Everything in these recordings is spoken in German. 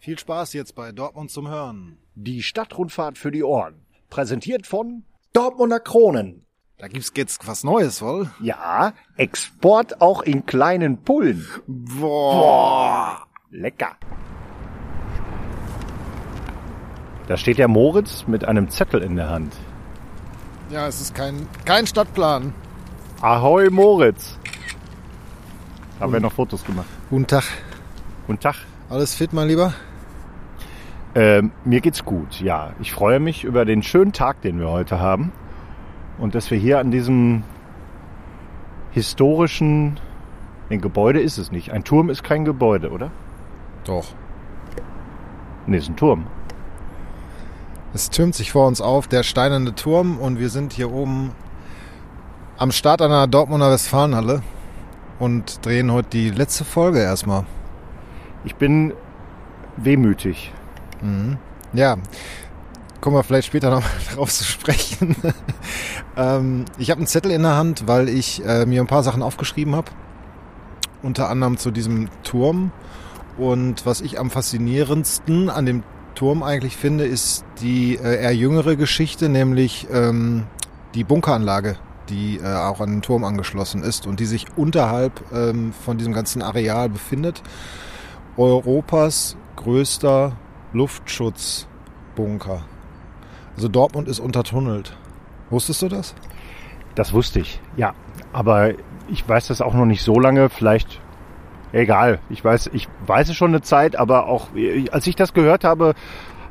Viel Spaß jetzt bei Dortmund zum Hören. Die Stadtrundfahrt für die Ohren. Präsentiert von Dortmunder Kronen. Da gibt's jetzt was Neues, wohl? Ja, Export auch in kleinen Pullen. Boah. Lecker. Da steht der Moritz mit einem Zettel in der Hand. Ja, es ist kein, kein Stadtplan. Ahoi Moritz. Haben wir noch Fotos gemacht. Guten Tag. Guten Tag. Alles fit, mein Lieber? Ähm, mir geht's gut, ja. Ich freue mich über den schönen Tag, den wir heute haben. Und dass wir hier an diesem historischen, ein Gebäude ist es nicht. Ein Turm ist kein Gebäude, oder? Doch. Nee, ist ein Turm. Es türmt sich vor uns auf, der steinerne Turm, und wir sind hier oben am Start einer Dortmunder Westfalenhalle und drehen heute die letzte Folge erstmal. Ich bin wehmütig. Ja, kommen wir vielleicht später noch darauf zu sprechen. ähm, ich habe einen Zettel in der Hand, weil ich äh, mir ein paar Sachen aufgeschrieben habe. Unter anderem zu diesem Turm. Und was ich am faszinierendsten an dem Turm eigentlich finde, ist die äh, eher jüngere Geschichte, nämlich ähm, die Bunkeranlage, die äh, auch an den Turm angeschlossen ist und die sich unterhalb ähm, von diesem ganzen Areal befindet. Europas größter Luftschutzbunker. Also Dortmund ist untertunnelt. Wusstest du das? Das wusste ich, ja. Aber ich weiß das auch noch nicht so lange. Vielleicht, egal. Ich weiß, ich weiß es schon eine Zeit, aber auch, als ich das gehört habe,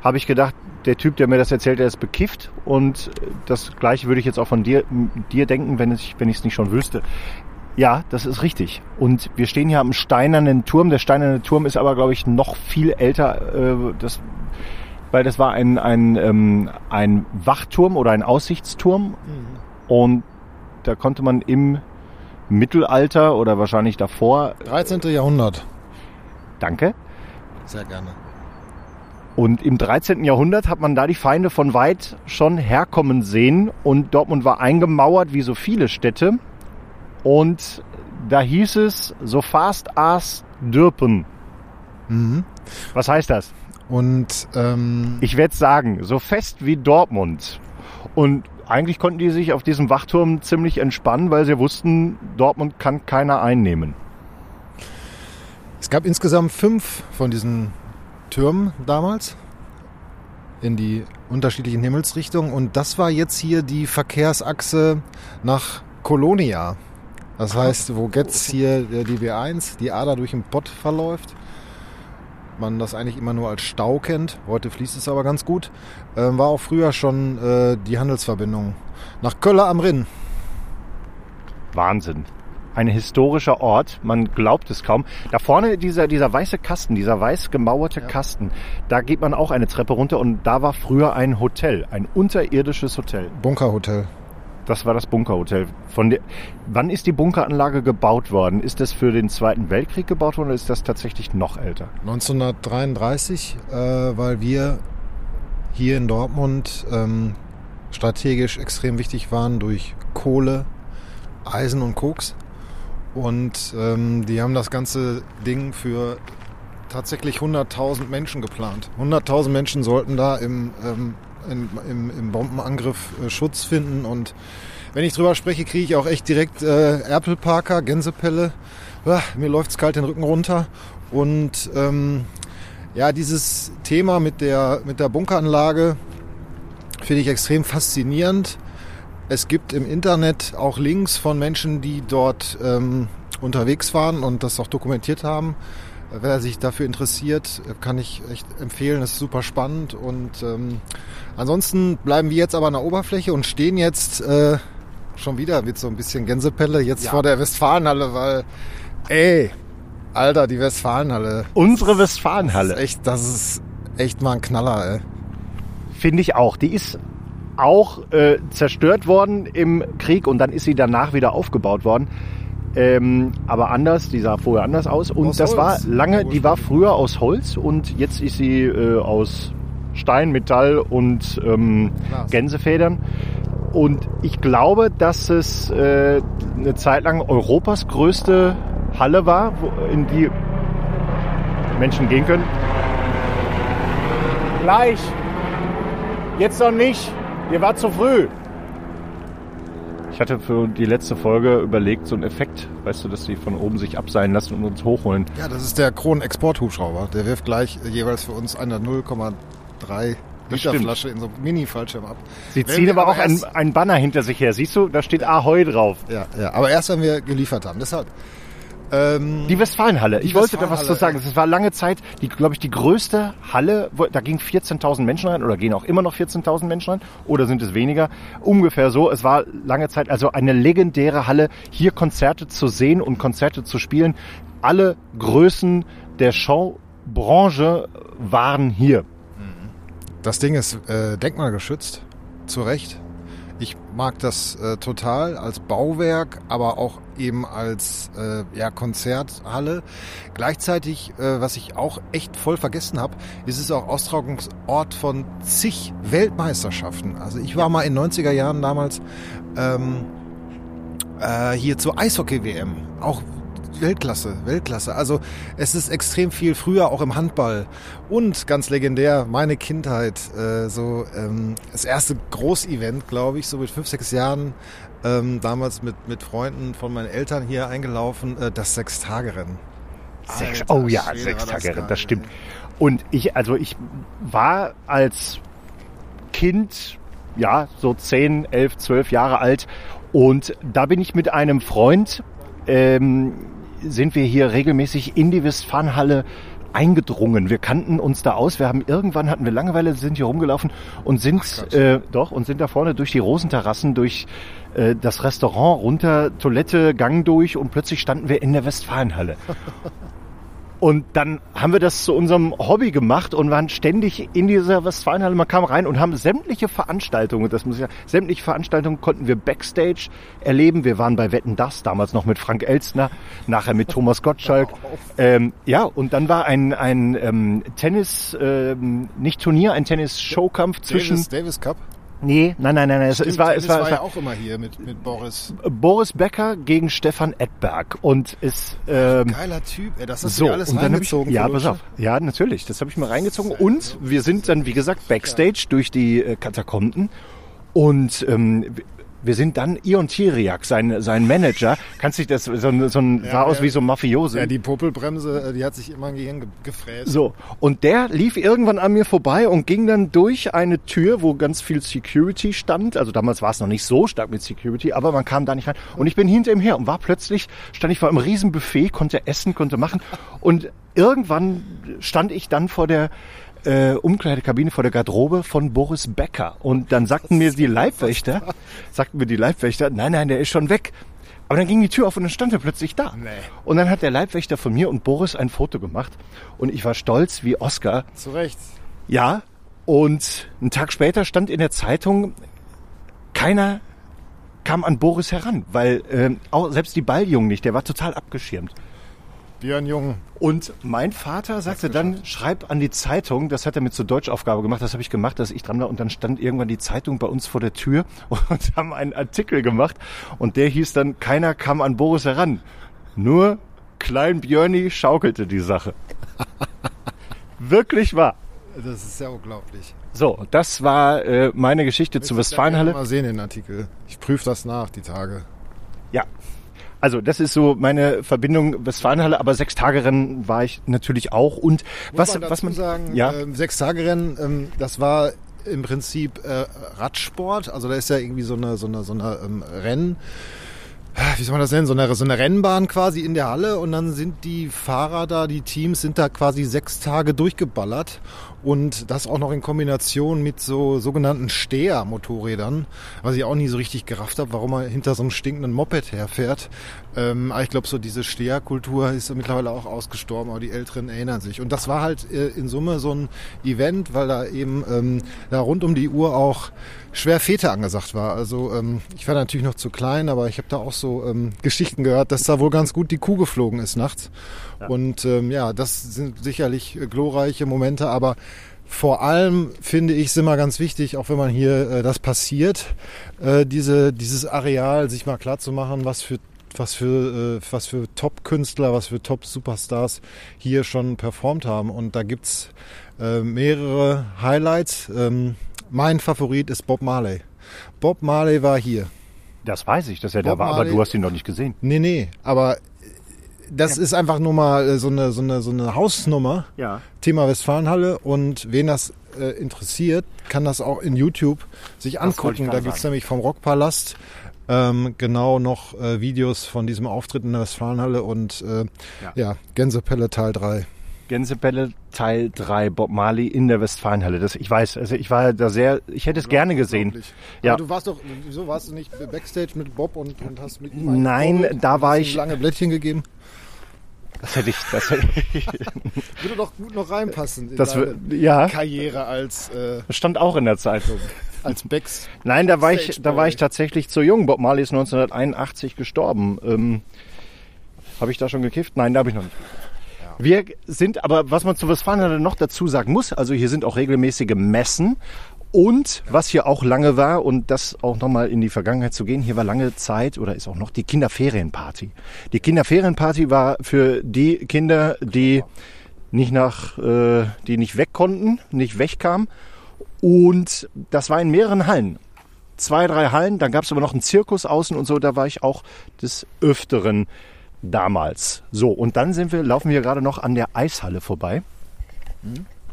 habe ich gedacht, der Typ, der mir das erzählt, der ist bekifft. Und das Gleiche würde ich jetzt auch von dir, dir denken, wenn ich wenn ich es nicht schon wüsste. Ja, das ist richtig. Und wir stehen hier am steinernen Turm. Der steinerne Turm ist aber, glaube ich, noch viel älter. Äh, das, weil das war ein, ein, ähm, ein Wachturm oder ein Aussichtsturm. Und da konnte man im Mittelalter oder wahrscheinlich davor, 13. Jahrhundert. danke, Sehr gerne. Und im 13. Jahrhundert hat man da die Feinde von weit schon herkommen sehen und Dortmund war eingemauert wie so viele Städte. Und da hieß es, so fast as dürpen. Mhm. Was heißt das? Und ähm, Ich werde sagen, so fest wie Dortmund. Und eigentlich konnten die sich auf diesem Wachturm ziemlich entspannen, weil sie wussten, Dortmund kann keiner einnehmen. es gab insgesamt fünf von diesen Türmen damals in die unterschiedlichen Himmelsrichtungen. Und das war jetzt hier die Verkehrsachse nach Kolonia. Das heißt, wo jetzt hier der die B1, die Ader durch den Pott verläuft. Man das eigentlich immer nur als Stau kennt. Heute fließt es aber ganz gut. Ähm, war auch früher schon äh, die Handelsverbindung nach Köller am Rinn. Wahnsinn. Ein historischer Ort, man glaubt es kaum. Da vorne dieser, dieser weiße Kasten, dieser weiß gemauerte Kasten, da geht man auch eine Treppe runter und da war früher ein Hotel, ein unterirdisches Hotel. Bunkerhotel. Das war das Bunkerhotel. Von der, wann ist die Bunkeranlage gebaut worden? Ist das für den Zweiten Weltkrieg gebaut worden oder ist das tatsächlich noch älter? 1933, äh, weil wir hier in Dortmund ähm, strategisch extrem wichtig waren durch Kohle, Eisen und Koks. Und ähm, die haben das ganze Ding für tatsächlich 100.000 Menschen geplant. 100.000 Menschen sollten da im, ähm, in, im, im Bombenangriff äh, Schutz finden. Und wenn ich drüber spreche, kriege ich auch echt direkt äh, Erpelparker, Gänsepelle. Ah, mir läuft's kalt den Rücken runter. Und ähm, ja, dieses Thema mit der, mit der Bunkeranlage finde ich extrem faszinierend. Es gibt im Internet auch Links von Menschen, die dort ähm, unterwegs waren und das auch dokumentiert haben. Wer sich dafür interessiert, kann ich echt empfehlen. Das ist super spannend. Und ähm, ansonsten bleiben wir jetzt aber an der Oberfläche und stehen jetzt äh, schon wieder mit so ein bisschen Gänsepelle jetzt Ja. vor der Westfalenhalle, weil, ey, Alter, die Westfalenhalle. Unsere Westfalenhalle. Das ist echt, das ist echt mal ein Knaller, ey. Finde ich auch. Die ist auch äh, zerstört worden im Krieg und dann ist sie danach wieder aufgebaut worden. Ähm, aber anders, die sah vorher anders aus. Und Aus das war Holz. lange, die war früher aus Holz und jetzt ist sie äh, aus Stein, Metall und ähm. Gänsefedern. Und ich glaube, dass es äh, eine Zeit lang Europas größte Halle war, wo, in die Menschen gehen können. Gleich. Jetzt noch nicht. Ihr wart zu früh. Ich hatte für die letzte Folge überlegt, so einen Effekt, weißt du, dass sie von oben sich abseilen lassen und uns hochholen. Ja, das ist der Kronen-Export-Hubschrauber. Der wirft gleich jeweils für uns eine 0,3 Liter. Flasche in so einem Mini-Fallschirm ab. Sie Wenn ziehen aber auch aber einen, erst- einen Banner hinter sich her. Siehst du, da steht Ahoi drauf. Ja, ja, aber erst, wenn wir geliefert haben. Deshalb. Ähm, Die Westfalenhalle. Ich Die wollte da was zu Westfalenhalle, sagen. Es war lange Zeit, die, glaube ich, die größte Halle. wo- Da gingen 14.000 Menschen rein oder gehen auch immer noch 14.000 Menschen rein oder sind es weniger? Ungefähr so. Es war lange Zeit also eine legendäre Halle, hier Konzerte zu sehen und Konzerte zu spielen. Alle Größen der Showbranche waren hier. Das Ding ist äh, denkmalgeschützt, zu Recht. Ich mag das äh, total als Bauwerk, aber auch eben als äh, ja, Konzerthalle. Gleichzeitig, äh, was ich auch echt voll vergessen habe, ist es auch Austragungsort von zig Weltmeisterschaften. Also ich war mal in 90er Jahren damals ähm, äh, hier zur Eishockey-WM. Auch Weltklasse, Weltklasse. Also es ist extrem viel früher auch im Handball und ganz legendär meine Kindheit. Äh, so ähm, das erste Großevent, glaube ich, so mit fünf, sechs Jahren. Ähm, damals mit, mit Freunden von meinen Eltern hier eingelaufen, äh, das Sechs-Tage-Rennen. Sechs, Alter oh ja, Schwede, sechs war das das stimmt. Und ich, also ich war als Kind, ja, so 10, 11, 12 Jahre alt und da bin ich mit einem Freund, ähm, sind wir hier regelmäßig in die Westfalenhalle eingedrungen. Wir kannten uns da aus. Wir haben irgendwann hatten wir Langeweile, sind hier rumgelaufen und sind Gott. äh, doch und sind da vorne durch die Rosenterrassen, durch äh, das Restaurant runter, Toilette, Gang durch und plötzlich standen wir in der Westfalenhalle. Und dann haben wir das zu unserem Hobby gemacht und waren ständig in dieser Westfalenhalle. Man kam rein und haben sämtliche Veranstaltungen, das muss ich sagen, sämtliche Veranstaltungen konnten wir Backstage erleben. Wir waren bei Wetten Das, damals noch mit Frank Elstner, nachher mit Thomas Gottschalk. Ähm, ja, und dann war ein, ein ähm, Tennis, ähm, nicht Turnier, ein Tennis-Showkampf zwischen... Davis, Davis Cup. Nee, nein, nein, nein, es, es Stimmt, war, es war, es war ja auch immer hier mit, mit Boris. Boris Becker gegen Stefan Edberg und es... Ähm, Geiler Typ, ey, das hast du so, alles und dann hab ich, reingezogen. ja, pass auf. Ja, natürlich, das habe ich mir reingezogen. Und wir sind dann, wie gesagt, Backstage durch die äh, Katakomben. Und ähm, wir sind dann Ion Tiriak, sein, sein Manager. Kannst dich das, so, so ein, sah Ja, aus wie so ein Mafiose. Ja, die Popelbremse, äh, die hat sich immer gegen ge- gefräst. So, und der lief irgendwann an mir vorbei und ging dann durch eine Tür, wo ganz viel Security stand. Also damals war es noch nicht so stark mit Security, aber man kam da nicht rein. Und ich bin hinter ihm her und war plötzlich, stand ich vor einem riesen Buffet, konnte essen, konnte machen. Und irgendwann stand ich dann vor der äh, Umkleidekabine, vor der Garderobe von Boris Becker. Und dann sagten mir die Leibwächter, sagten mir die Leibwächter, nein, nein, der ist schon weg. Aber dann ging die Tür auf und dann stand er plötzlich da. Nee. Und dann hat der Leibwächter von mir und Boris ein Foto gemacht. Und ich war stolz wie Oscar. Zu Recht. Ja. Und einen Tag später stand in der Zeitung, keiner kam an Boris heran, weil ähm, auch selbst die Balljungen nicht, der war total abgeschirmt. Björn Jung. Und mein Vater sagte dann, schreib an die Zeitung, das hat er mit zur Deutschaufgabe gemacht, das habe ich gemacht, dass ich dran war und dann stand irgendwann die Zeitung bei uns vor der Tür und haben einen Artikel gemacht und der hieß dann, keiner kam an Boris heran. Nur Klein Björni schaukelte die Sache. Wirklich wahr. Das ist ja unglaublich. So, das war äh, meine Geschichte zur Westfalenhalle. Mal sehen den Artikel. Ich prüfe das nach, die Tage. Ja. Also das ist so meine Verbindung Westfalenhalle, aber sechs Tage Rennen war ich natürlich auch und was man was man sagen, ja ähm, sechs Tage Rennen, ähm, das war im Prinzip äh, Radsport. Also da ist ja irgendwie so eine so eine so eine ähm, Rennen. Wie soll man das nennen? So eine, so eine Rennbahn quasi in der Halle und dann sind die Fahrer da, die Teams sind da quasi sechs Tage durchgeballert und das auch noch in Kombination mit so sogenannten Steher-Motorrädern, was ich auch nie so richtig gerafft habe, warum man hinter so einem stinkenden Moped herfährt. Ähm, aber ich glaube, so diese Steherkultur ist mittlerweile auch ausgestorben, aber die Älteren erinnern sich. Und das war halt äh, in Summe so ein Event, weil da eben ähm, da rund um die Uhr auch schwer Fete angesagt war. Also ähm, ich war natürlich noch zu klein, aber ich habe da auch so ähm, Geschichten gehört, dass da wohl ganz gut die Kuh geflogen ist nachts. Und ähm, ja, das sind sicherlich äh, glorreiche Momente, aber vor allem finde ich es immer ganz wichtig, auch wenn man hier äh, das passiert, äh, diese, dieses Areal sich mal klar zu machen, was für was für, äh, was für Top-Künstler, was für Top-Superstars hier schon performt haben. Und da gibt's äh, mehrere Highlights. Ähm, mein Favorit ist Bob Marley. Bob Marley war hier. Das weiß ich, dass er da Bob war, aber Marley- du hast ihn noch nicht gesehen. Nee, nee, aber das ist einfach nur mal äh, so eine, so eine, so eine Hausnummer. Ja. Thema Westfalenhalle und wen das äh, interessiert, kann das auch in YouTube sich angucken. Da gibt's sagen. nämlich vom Rockpalast ähm, genau noch äh, Videos von diesem Auftritt in der Westfalenhalle und äh, Ja. ja. Gänsepelle Teil 3. Gänsebälle Teil 3, Bob Marley in der Westfalenhalle. Das, ich weiß, also ich war da sehr, ich hätte es gerne gesehen. Ja. Aber du warst doch, wieso warst du nicht backstage mit Bob und, und hast mit ihm Nein, geholt? da war ich- lange Blättchen gegeben. Das hätte ich, das hätte ich, Würde doch gut noch reinpassen in das, deine ja, Karriere als, äh, stand auch in der Zeitung. als Backs. Nein, da war ich, da war ich tatsächlich zu jung. Bob Marley ist 1981 gestorben. Ähm, habe ich da schon gekifft? Nein, da habe ich noch nicht. Wir sind, aber was man zu Westfalenhalle noch dazu sagen muss, also hier sind auch regelmäßige Messen und was hier auch lange war und das auch nochmal in die Vergangenheit zu gehen, hier war lange Zeit oder ist auch noch die Kinderferienparty. Die Kinderferienparty war für die Kinder, die nicht nach, äh, die nicht weg konnten, nicht wegkamen und das war in mehreren Hallen. Zwei, drei Hallen, dann gab es aber noch einen Zirkus außen und so, da war ich auch des Öfteren damals. So, und dann sind wir, laufen wir gerade noch an der Eishalle vorbei.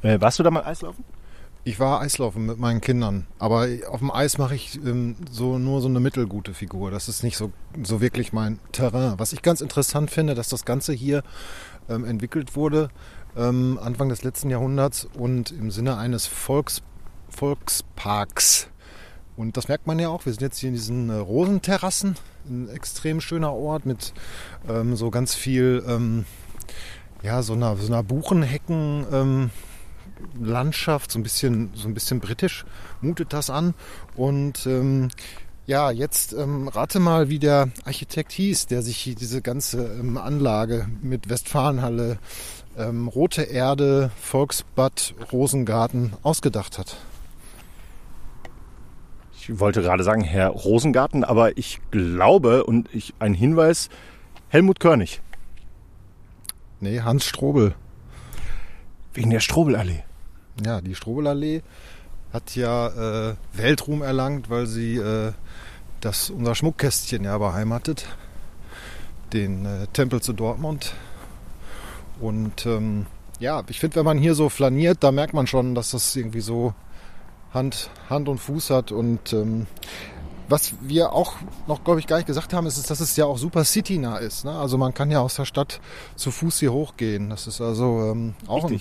Äh, warst du da mal Eislaufen? Ich war Eislaufen mit meinen Kindern, aber auf dem Eis mache ich ähm, so nur so eine mittelgute Figur. Das ist nicht so, so wirklich mein Terrain. Was ich ganz interessant finde, dass das Ganze hier ähm, entwickelt wurde ähm, Anfang des letzten Jahrhunderts und im Sinne eines Volks, Volksparks. Und das merkt man ja auch. Wir sind jetzt hier in diesen äh, Rosenterrassen, ein extrem schöner Ort mit ähm, so ganz viel, ähm, ja, so einer, so einer Buchenhecken. Ähm, so ein bisschen, so ein bisschen britisch mutet das an. Und ähm, ja, jetzt ähm, rate mal, wie der Architekt hieß, der sich diese ganze ähm, Anlage mit Westfalenhalle, ähm, Rote Erde, Volksbad, Rosengarten ausgedacht hat. Ich wollte gerade sagen, Herr Rosengarten, aber ich glaube, und ich, ein Hinweis, Helmut Körnig. Nee, Hans Strobel. Wegen der Strobelallee. Ja, die Strobelallee hat ja äh, Weltruhm erlangt, weil sie äh, das unser Schmuckkästchen ja beheimatet, den äh, Tempel zu Dortmund. Und ähm, ja, ich finde, wenn man hier so flaniert, da merkt man schon, dass das irgendwie so Hand, Hand und Fuß hat. Und ähm, was wir auch noch, glaube ich, gar nicht gesagt haben, ist, dass es ja auch super citynah ist. Ne? Also man kann ja aus der Stadt zu Fuß hier hochgehen. Das ist also ähm, auch, ein,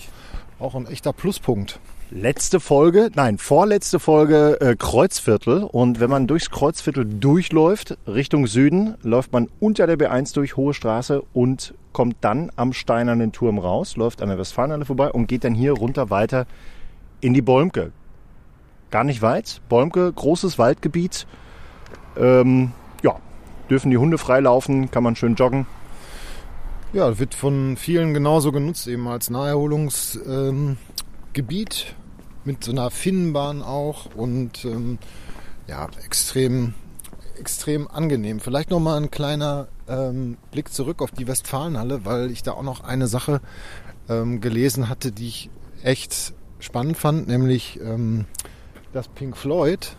auch ein echter Pluspunkt. Letzte Folge, nein, vorletzte Folge äh, Kreuzviertel. Und wenn man durchs Kreuzviertel durchläuft, Richtung Süden, läuft man unter der B1 durch, Hohe Straße und kommt dann am Steinernen Turm raus, läuft an der Westfalenhalle vorbei und geht dann hier runter weiter in die Bäumke. Gar nicht weit. Bäumke, großes Waldgebiet. Ähm, ja, dürfen die Hunde freilaufen, kann man schön joggen. Ja, wird von vielen genauso genutzt, eben als Naherholungsgebiet ähm, mit so einer Finnenbahn auch und ähm, ja, extrem, extrem angenehm. Vielleicht nochmal ein kleiner ähm, Blick zurück auf die Westfalenhalle, weil ich da auch noch eine Sache ähm, gelesen hatte, die ich echt spannend fand, nämlich ähm, dass Pink Floyd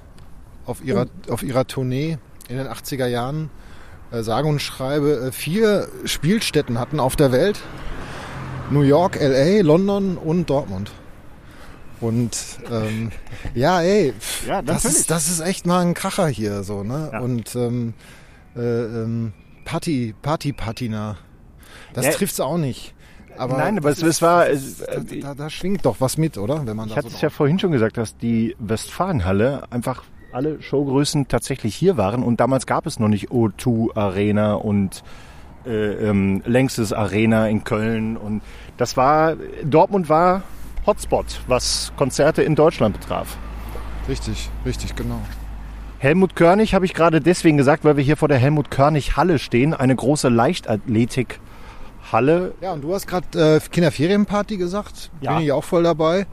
auf ihrer, auf ihrer Tournee in den 80er Jahren äh, sage und schreibe äh, vier Spielstätten hatten auf der Welt. New York, LA, London und Dortmund. Und ähm, ja, ey, pff, Ja, das, ist, das ist echt mal ein Kracher hier so, ne? Ja. Und ähm, äh, ähm, Party, Party Patina. Das Ja. trifft's auch nicht. Aber Nein, aber es- es war- ist- äh, da, da schwingt doch was mit, oder? Wenn man Ich hatte so es ja vorhin schon gesagt, dass die Westfalenhalle einfach alle Showgrößen tatsächlich hier waren und damals gab es noch nicht O2 Arena und äh, ähm, Längstes Arena in Köln und das war Dortmund war Hotspot, was Konzerte in Deutschland betraf. Richtig, richtig, genau. Helmut Körnig habe ich gerade deswegen gesagt, weil wir hier vor der Helmut Körnig Halle stehen, eine große Leichtathletik Halle. Ja, und du hast gerade äh, Kinderferienparty gesagt. Ja. Bin ich auch voll dabei.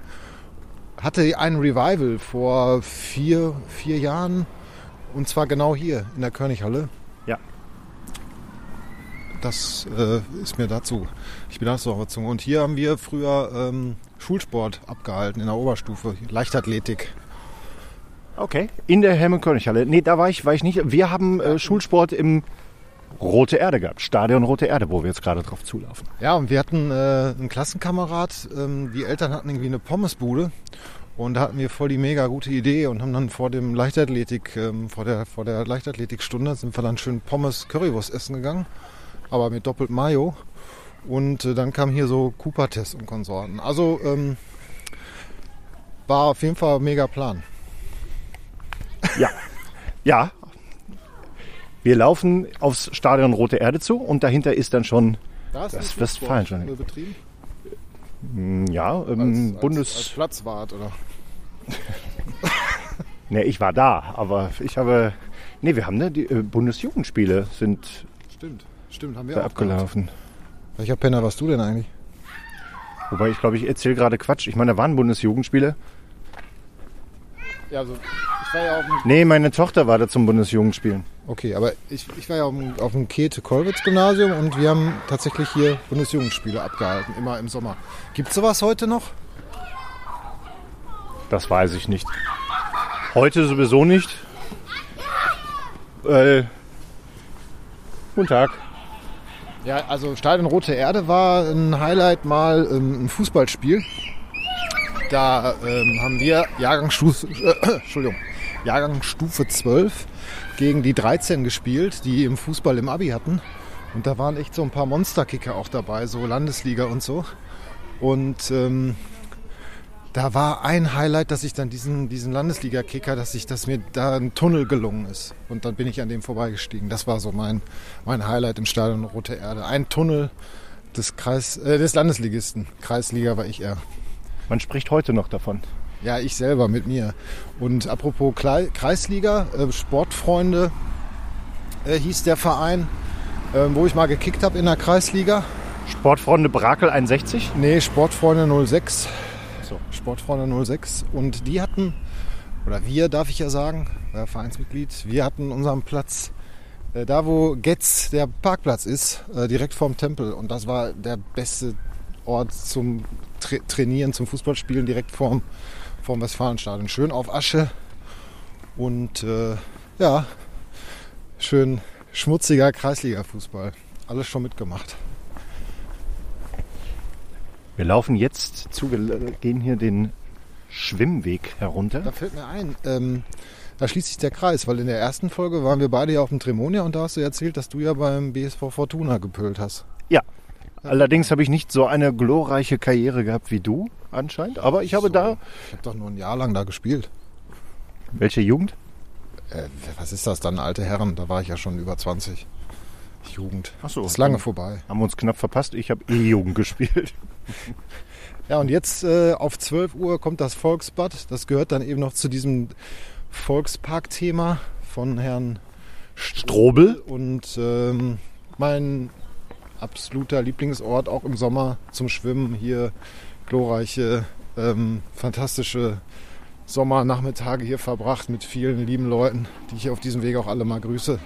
Hatte ein Revival vor vier, vier Jahren. Und zwar genau hier in der Körnighalle. Ja. das äh, ist mir dazu. Ich bin dazu erzogen. Und hier haben wir früher ähm, Schulsport abgehalten in der Oberstufe, Leichtathletik. Okay. In der Helmut-König-Halle. Nee, da war ich, war ich nicht. Wir haben äh, Schulsport im Rote Erde gehabt. Stadion Rote Erde, wo wir jetzt gerade drauf zulaufen. Ja, und wir hatten äh, einen Klassenkamerad, ähm, die Eltern hatten irgendwie eine Pommesbude und da hatten wir voll die mega gute Idee und haben dann vor dem Leichtathletik, ähm, vor der, vor der Leichtathletikstunde sind wir dann schön Pommes Currywurst essen gegangen, aber mit doppelt Mayo. Und äh, dann kam hier so Cooper-Test und Konsorten. Also ähm, war auf jeden Fall mega Plan. Ja. Ja. Wir laufen aufs Stadion Rote Erde zu und dahinter ist dann schon Das ein Westfalen schon. Fußball betrieben. mm, ja Als, ähm, als, Bundes. als Platzwart oder? nee, ich war da, aber ich habe. Nee, wir haben ne, die äh, Bundesjugendspiele sind Stimmt, stimmt, haben wir abgelaufen. Welcher Penner warst du denn eigentlich? Wobei ich glaube, ich erzähle gerade Quatsch. Ich meine, da waren Bundesjugendspiele. Ja, also war ja auf dem Nee, meine Tochter war da zum Bundesjugendspielen. Okay, aber ich, ich war ja auf dem, auf dem Käthe-Kollwitz-Gymnasium und wir haben tatsächlich hier Bundesjugendspiele abgehalten, immer im Sommer. Gibt es sowas heute noch? Das weiß ich nicht. Heute sowieso nicht. Äh, guten Tag. Ja, also Stadion Rote Erde war ein Highlight mal ähm, ein Fußballspiel. Da ähm, haben wir Jahrgangsstufe, äh, Entschuldigung, Jahrgangsstufe 12 gegen die 13 gespielt, die im Fußball im Abi hatten. Und da waren echt so ein paar Monsterkicker auch dabei, so Landesliga und so. Und ähm, da war ein Highlight, dass ich dann diesen, diesen Landesliga-Kicker, dass ich, dass mir da ein Tunnel gelungen ist. Und dann bin ich an dem vorbeigestiegen. Das war so mein, mein Highlight im Stadion Rote Erde. Ein Tunnel des Kreis, äh, des Landesligisten. Kreisliga war ich eher. Man spricht heute noch davon. Ja, ich selber mit mir. Und apropos Kreisliga, äh, Sportfreunde äh, hieß der Verein, äh, wo ich mal gekickt habe in der Kreisliga. Sportfreunde Brakel 61. Nee, Sportfreunde 06. So. Sportfreunde 06. Und die hatten, oder wir darf ich ja sagen, Vereinsmitglied, wir hatten unseren Platz da, wo Getz der Parkplatz ist, direkt vorm Tempel. Und das war der beste Ort zum Tra Trainieren, zum Fußballspielen, direkt vorm, vorm Westfalenstadion. Schön auf Asche und äh, ja, schön schmutziger Kreisliga-Fußball. Alles schon mitgemacht. Wir laufen jetzt zu, gehen hier den Schwimmweg herunter. Da fällt mir ein, ähm, da schließt sich der Kreis, weil in der ersten Folge waren wir beide ja auf dem Tremonia und da hast du erzählt, dass du ja beim BSV Fortuna gepölt hast. Ja. Allerdings habe ich nicht so eine glorreiche Karriere gehabt wie du anscheinend, aber ich habe So, da Ich habe doch nur ein Jahr lang da gespielt. welche Jugend? Äh, was ist das dann, alte Herren? Da war ich ja schon über 20. Jugend. Ach so. Ist lange vorbei. Haben wir uns knapp verpasst. Ich habe E-Jugend gespielt. Ja, und jetzt äh, auf 12 Uhr kommt das Volksbad. Das gehört dann eben noch zu diesem Volkspark-Thema von Herrn Strobel. Und ähm, mein absoluter Lieblingsort auch im Sommer zum Schwimmen. Hier glorreiche, ähm, fantastische Sommernachmittage hier verbracht mit vielen lieben Leuten, die ich auf diesem Weg auch alle mal grüße.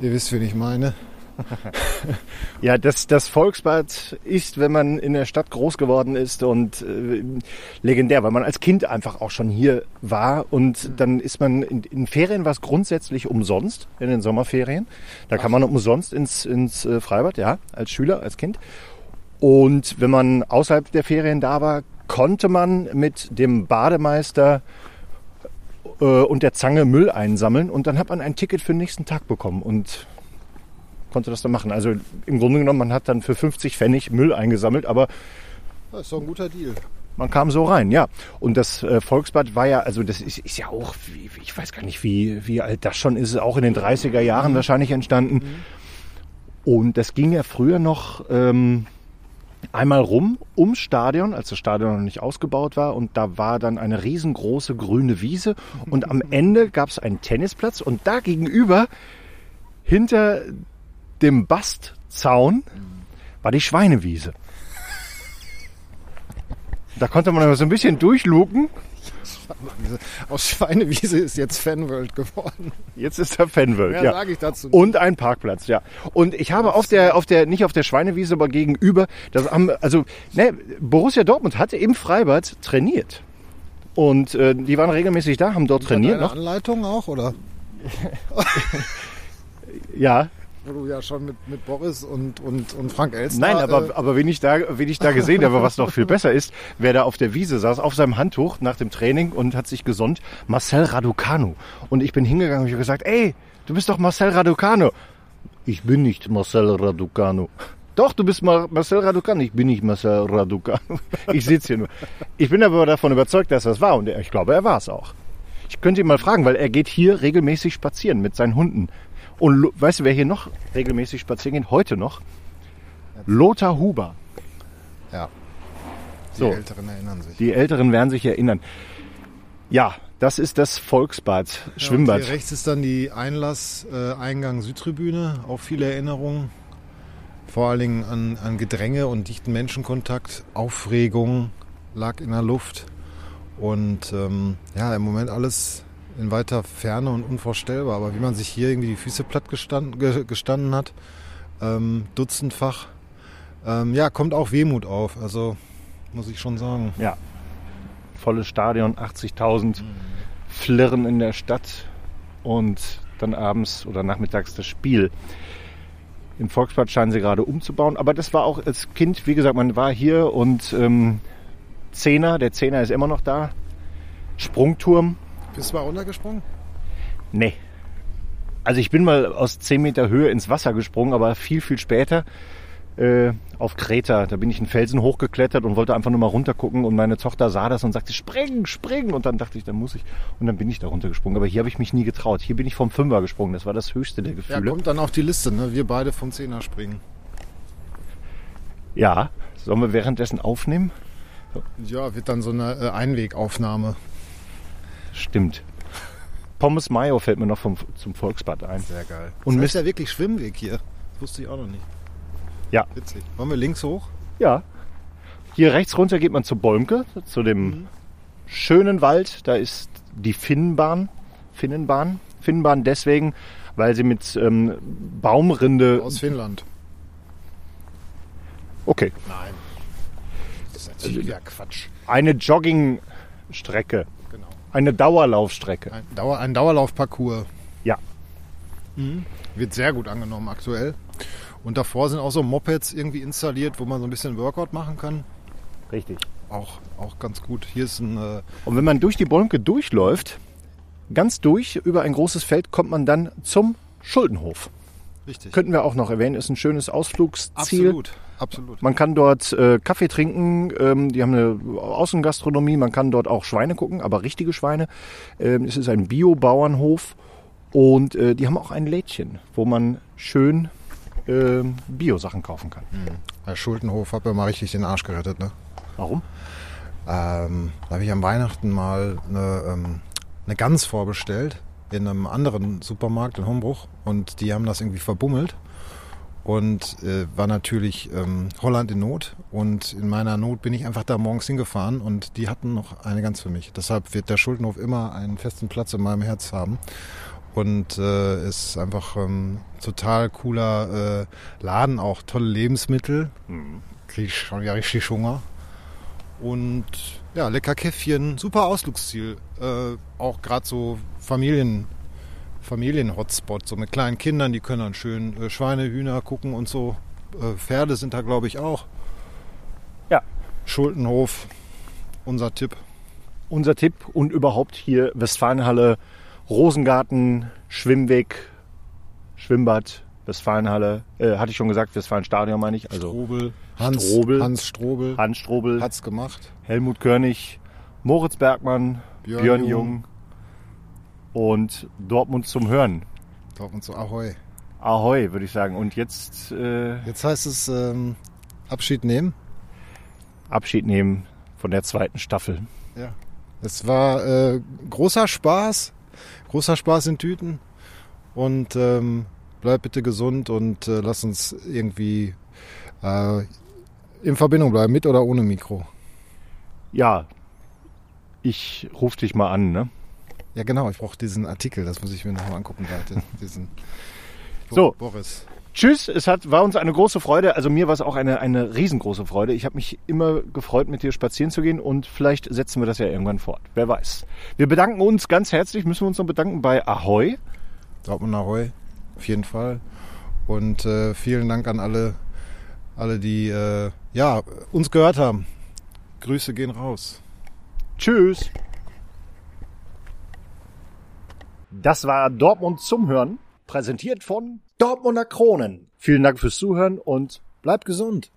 Ihr wisst, wen ich meine. Ja, das, das Volksbad ist, wenn man in der Stadt groß geworden ist und äh, legendär, weil man als Kind einfach auch schon hier war und dann ist man in, in Ferien was grundsätzlich umsonst, in den Sommerferien. Da kann man umsonst ins, ins äh, Freibad, ja, als Schüler, als Kind. Und wenn man außerhalb der Ferien da war, konnte man mit dem Bademeister äh, und der Zange Müll einsammeln und dann hat man ein Ticket für den nächsten Tag bekommen und konnte das dann machen. Also im Grunde genommen, man hat dann für 50 Pfennig Müll eingesammelt, aber Das ist doch ein guter Deal. man kam so rein, ja. Und das äh, Volksbad war ja, also das ist, ist ja auch, wie, ich weiß gar nicht, wie, wie alt das schon ist, auch in den 30er Jahren wahrscheinlich entstanden. Und das ging ja früher noch ähm, einmal rum ums Stadion, als das Stadion noch nicht ausgebaut war. Und da war dann eine riesengroße grüne Wiese. Und am Ende gab es einen Tennisplatz. Und da gegenüber, hinter dem Bastzaun, war die Schweinewiese. Da konnte man aber so ein bisschen durchluken. Aus Schweinewiese ist jetzt Fanworld geworden. Jetzt ist der Fanworld, Mehr ja. sage ich dazu nicht. Und ein Parkplatz, ja. Und ich habe auf der, auf der, nicht auf der Schweinewiese, aber gegenüber, das haben, also, ne, Borussia Dortmund hatte im Freibad trainiert. Und äh, die waren regelmäßig da, haben dort trainiert Deine noch. Anleitung auch, oder? Ja, Wo du ja schon mit, mit Boris und, und, und Frank Elster... Nein, aber, äh, aber wen ich da, wen ich da gesehen habe, was noch viel besser ist, wer da auf der Wiese saß, auf seinem Handtuch nach dem Training und hat sich gesonnt, Marcel Raducanu. Und ich bin hingegangen und ich habe gesagt, ey, du bist doch Marcel Raducanu. Ich bin nicht Marcel Raducanu. Doch, du bist Mar Marcel Raducanu. Ich bin nicht Marcel Raducanu. Ich sitze hier nur. Ich bin aber davon überzeugt, dass das war und ich glaube, er war es auch. Ich könnte ihn mal fragen, weil er geht hier regelmäßig spazieren mit seinen Hunden. Und weißt du, wer hier noch regelmäßig spazieren geht? Heute noch? Lothar Huber. ja, die So. Älteren erinnern sich. Die Älteren werden sich erinnern. Ja, das ist das Volksbad, Ja, Schwimmbad. hier rechts ist dann die Einlass, äh, Eingang Südtribüne. Auch viele Erinnerungen. Vor allen Dingen an, an Gedränge und dichten Menschenkontakt. Aufregung lag in der Luft. Und ähm, ja, im Moment alles in weiter Ferne und unvorstellbar. Aber wie man sich hier irgendwie die Füße platt gestanden, ge, gestanden hat, ähm, dutzendfach, ähm, ja, kommt auch Wehmut auf. Also muss ich schon sagen. ja, volles Stadion, 80.000 Flirren in der Stadt und dann abends oder nachmittags das Spiel. Im Volksbad scheinen sie gerade umzubauen, aber das war auch als Kind, wie gesagt, man war hier und ähm, Zehner, der Zehner ist immer noch da. Sprungturm, Bist du mal runtergesprungen? Nee. Also ich bin mal aus 10 Meter Höhe ins Wasser gesprungen, aber viel, viel später äh, auf Kreta. Da bin ich einen Felsen hochgeklettert und wollte einfach nur mal runtergucken und meine Tochter sah das und sagte, spring, spring. Und dann dachte ich, dann muss ich. Und dann bin ich da runtergesprungen. Aber hier habe ich mich nie getraut. Hier bin ich vom Fünfer gesprungen. Das war das höchste der Ja, Gefühle. kommt dann auf die Liste. Ne? Wir beide vom Zehner springen. Ja. Sollen wir währenddessen aufnehmen? Ja, wird dann so eine äh, Einwegaufnahme. Stimmt. Pommes Mayo fällt mir noch vom, zum Volksbad ein. Sehr geil. Und Mist- ist ja wirklich Schwimmweg hier. Das wusste ich auch noch nicht. Ja. Witzig. Wollen wir links hoch? Ja. Hier rechts runter geht man zu Bolmke, zu dem schönen Wald. Da ist die Finnbahn. Finnenbahn. Finnbahn deswegen, weil sie mit ähm, Baumrinde. Aus Finnland. Okay. Nein. Das ist natürlich ja Quatsch. Eine Joggingstrecke. Eine Dauerlaufstrecke. Ein, Dauer, ein Dauerlaufparcours. Ja. Wird sehr gut angenommen aktuell. Und davor sind auch so Mopeds irgendwie installiert, wo man so ein bisschen Workout machen kann. Richtig. Auch, auch ganz gut. Hier ist ein äh, Und wenn man durch die Bolmke durchläuft, ganz durch über ein großes Feld, kommt man dann zum Schuldenhof. richtig. Könnten wir auch noch erwähnen, ist ein schönes Ausflugsziel. absolut. Absolut. Man kann dort äh, Kaffee trinken, ähm, die haben eine Außengastronomie, man kann dort auch Schweine gucken, aber richtige Schweine. Ähm, es ist ein Bio-Bauernhof und äh, die haben auch ein Lädchen, wo man schön ähm, Bio-Sachen kaufen kann. Herr Schultenhof hat mir mal richtig den Arsch gerettet. Ne? Warum? Ähm, da habe ich am Weihnachten mal eine, ähm, eine Gans vorbestellt in einem anderen Supermarkt in Hombruch und die haben das irgendwie verbummelt und äh, war natürlich ähm, Holland in Not und in meiner Not bin ich einfach da morgens hingefahren und die hatten noch eine Gans für mich. Deshalb wird der Schuldenhof immer einen festen Platz in meinem Herz haben und äh, ist einfach ähm, total cooler äh, Laden, auch tolle Lebensmittel. Krieg ich schon wieder richtig Hunger. Und ja, lecker Käffchen, super Ausflugsziel. Äh, auch gerade so Familien, Familien-Hotspot, so mit kleinen Kindern, die können dann schön äh, Schweine, Hühner gucken und so. Äh, Pferde sind da, glaube ich, auch. Ja. Schultenhof, unser Tipp. Unser Tipp und überhaupt hier Westfalenhalle, Rosengarten, Schwimmweg, Schwimmbad, Westfalenhalle, äh, hatte ich schon gesagt, Westfalenstadion meine ich, also Strobel, Hans Strobel. Hans Strobel Hans Strobel, hat's gemacht. Helmut Körnig, Moritz Bergmann, Björn Björn, Jung. Jung und Dortmund zum Hören. Dortmund so Ahoi. Ahoi, würde ich sagen. Und jetzt äh, Jetzt heißt es ähm, Abschied nehmen. Abschied nehmen von der zweiten Staffel. Ja. Es war äh, großer Spaß, großer Spaß in Tüten und ähm, bleib bitte gesund und äh, lass uns irgendwie äh, in Verbindung bleiben, mit oder ohne Mikro. ja, ich rufe dich mal an, ne? Ja, genau, ich brauche diesen Artikel, das muss ich mir nochmal angucken, diesen So. Boris. Tschüss, es hat, war uns eine große Freude. Also mir war es auch eine, eine riesengroße Freude. Ich habe mich immer gefreut, mit dir spazieren zu gehen und vielleicht setzen wir das ja irgendwann fort. Wer weiß. Wir bedanken uns ganz herzlich, müssen wir uns noch bedanken bei Ahoy. Dortmund Ahoi, auf jeden Fall. Und äh, vielen Dank an alle, alle die äh, ja, uns gehört haben. Grüße gehen raus. Tschüss. Das war Dortmund zum Hören, präsentiert von Dortmunder Kronen. Vielen Dank fürs Zuhören und Bleibt gesund.